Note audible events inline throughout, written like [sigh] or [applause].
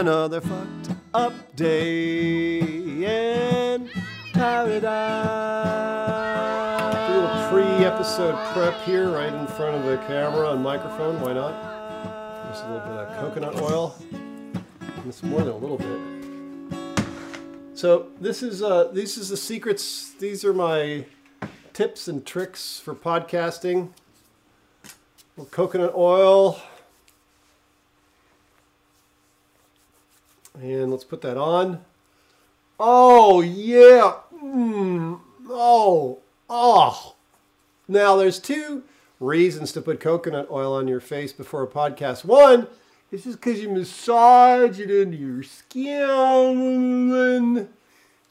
another fucked up day in paradise. Do a pre-episode prep here, right in front of the camera and microphone. Why not? Just a little bit of coconut oil. It's more than a little bit. So this is uh, this is the secrets. These are my tips and tricks for podcasting. Coconut oil. And let's put that on. Oh, yeah. Mm. Oh, oh. Now, there's two reasons to put coconut oil on your face before a podcast. One, it's just because you massage it into your skin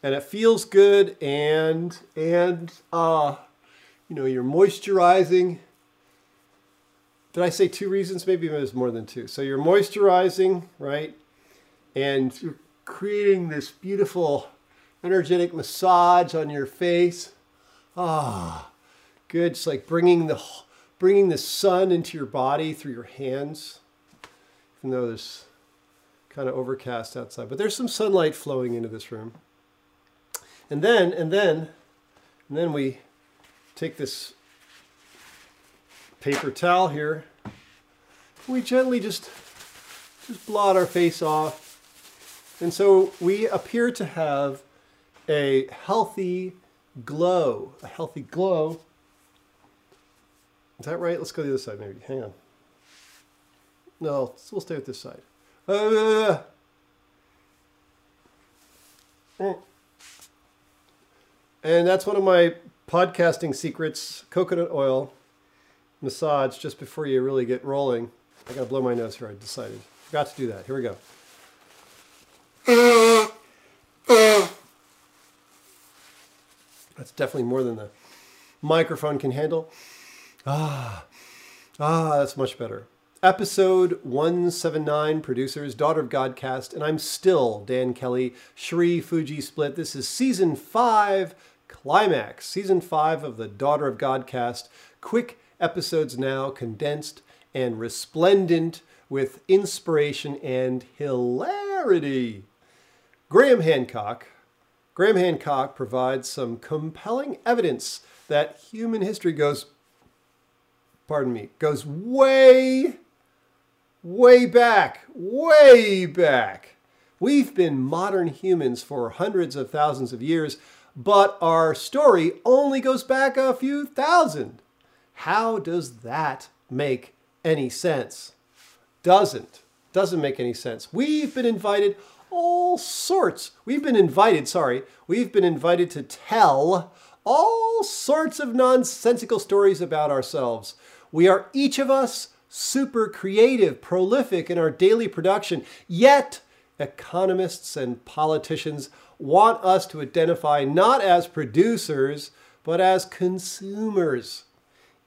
and it feels good and and uh you know you're moisturizing did i say two reasons maybe it was more than two so you're moisturizing right and you're creating this beautiful energetic massage on your face ah good it's like bringing the bringing the sun into your body through your hands even though there's kind of overcast outside but there's some sunlight flowing into this room and then, and then, and then we take this paper towel here. We gently just, just blot our face off. And so we appear to have a healthy glow, a healthy glow. Is that right? Let's go to the other side maybe. Hang on. No, we'll stay with this side. Uh, and that's one of my podcasting secrets coconut oil massage just before you really get rolling. I gotta blow my nose here, I decided. Forgot to do that. Here we go. That's definitely more than the microphone can handle. Ah, ah, that's much better. Episode 179, producers, Daughter of Godcast, and I'm still Dan Kelly, Shri Fuji Split. This is season five, climax, season five of the Daughter of Godcast. Quick episodes now, condensed and resplendent with inspiration and hilarity. Graham Hancock. Graham Hancock provides some compelling evidence that human history goes, pardon me, goes way, way back, way back. We've been modern humans for hundreds of thousands of years, but our story only goes back a few thousand. How does that make any sense? Doesn't. Doesn't make any sense. We've been invited all sorts. We've been invited, sorry, we've been invited to tell all sorts of nonsensical stories about ourselves. We are each of us super creative, prolific in our daily production, yet economists and politicians want us to identify not as producers, but as consumers.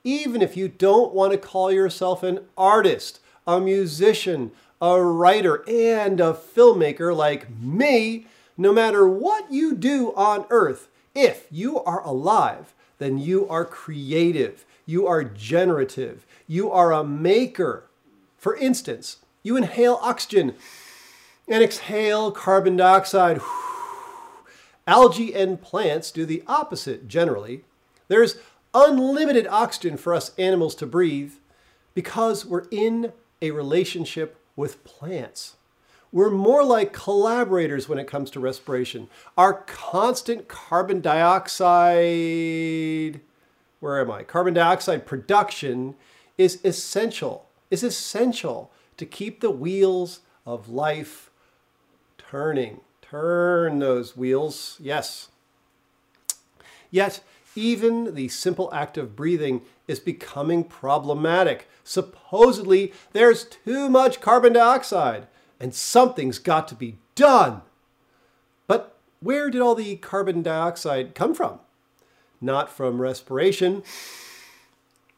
Even if you don't want to call yourself an artist, a musician, a writer, and a filmmaker like me, no matter what you do on earth, if you are alive, then you are creative, you are generative, you are a maker. For instance, you inhale oxygen and exhale carbon dioxide. [sighs] Algae and plants do the opposite generally. There's unlimited oxygen for us animals to breathe because we're in a relationship with plants. We're more like collaborators when it comes to respiration. Our constant carbon dioxide, where am I? Carbon dioxide production is essential, is essential to keep the wheels of life turning. Turn those wheels, yes. Yet, even the simple act of breathing is becoming problematic. Supposedly, there's too much carbon dioxide and something's got to be done. But where did all the carbon dioxide come from? Not from respiration,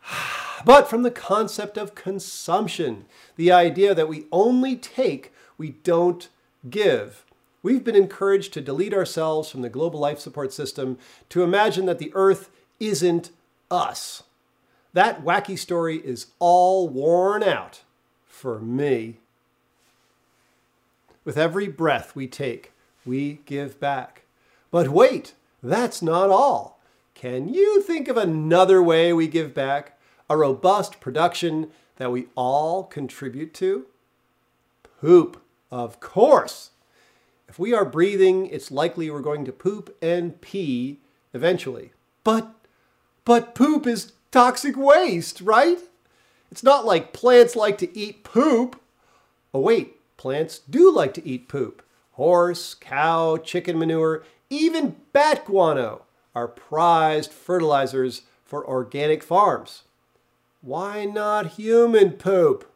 [sighs] but from the concept of consumption, the idea that we only take, we don't give. We've been encouraged to delete ourselves from the global life support system to imagine that the earth isn't us. That wacky story is all worn out for me. With every breath we take, we give back. But wait, that's not all. Can you think of another way we give back? A robust production that we all contribute to? Poop, of course. If we are breathing, it's likely we're going to poop and pee eventually. But, but poop is toxic waste, right? It's not like plants like to eat poop. Oh, wait, Plants do like to eat poop. Horse, cow, chicken manure, even bat guano are prized fertilizers for organic farms. Why not human poop?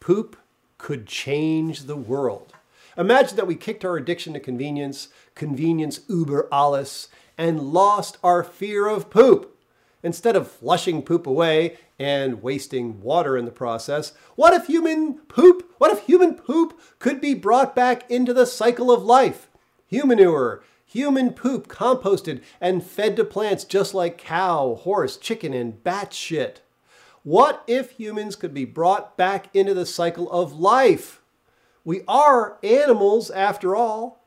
Poop could change the world. Imagine that we kicked our addiction to convenience, convenience uber alles, and lost our fear of poop. Instead of flushing poop away and wasting water in the process, what if human poop, what if human poop could be brought back into the cycle of life? Humanure, human poop composted and fed to plants just like cow, horse, chicken, and bat shit. What if humans could be brought back into the cycle of life? We are animals after all.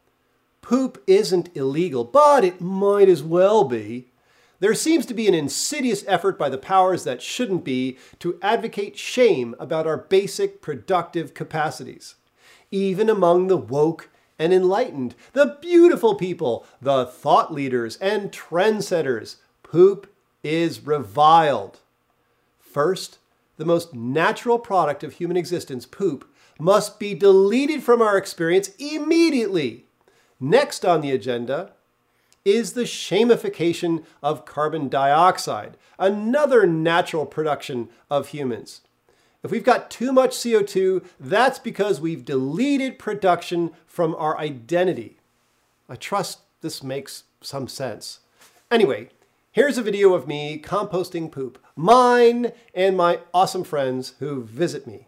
Poop isn't illegal, but it might as well be. There seems to be an insidious effort by the powers that shouldn't be to advocate shame about our basic productive capacities. Even among the woke and enlightened, the beautiful people, the thought leaders and trendsetters, poop is reviled. First, the most natural product of human existence, poop, must be deleted from our experience immediately. Next on the agenda, is the shamification of carbon dioxide, another natural production of humans. If we've got too much CO2, that's because we've deleted production from our identity. I trust this makes some sense. Anyway, here's a video of me composting poop, mine and my awesome friends who visit me.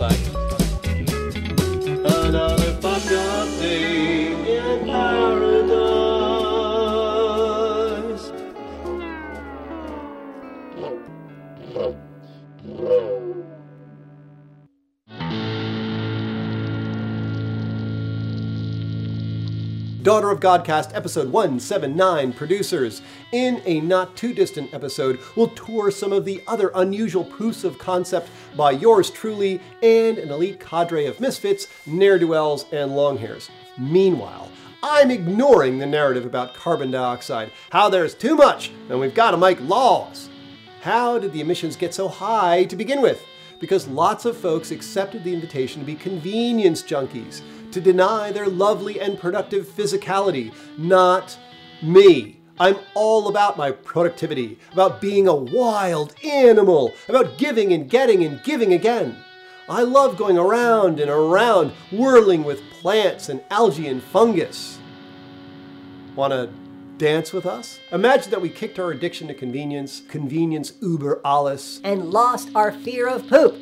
like. Daughter of Godcast, episode 179, producers. In a not too distant episode, we'll tour some of the other unusual proofs of concept by yours truly and an elite cadre of misfits, ne'er do wells, and longhairs. Meanwhile, I'm ignoring the narrative about carbon dioxide, how there's too much and we've got to make laws. How did the emissions get so high to begin with? Because lots of folks accepted the invitation to be convenience junkies, to deny their lovely and productive physicality. Not me. I'm all about my productivity, about being a wild animal, about giving and getting and giving again. I love going around and around, whirling with plants and algae and fungus. Want to dance with us? Imagine that we kicked our addiction to convenience, convenience uber alles, and lost our fear of poop.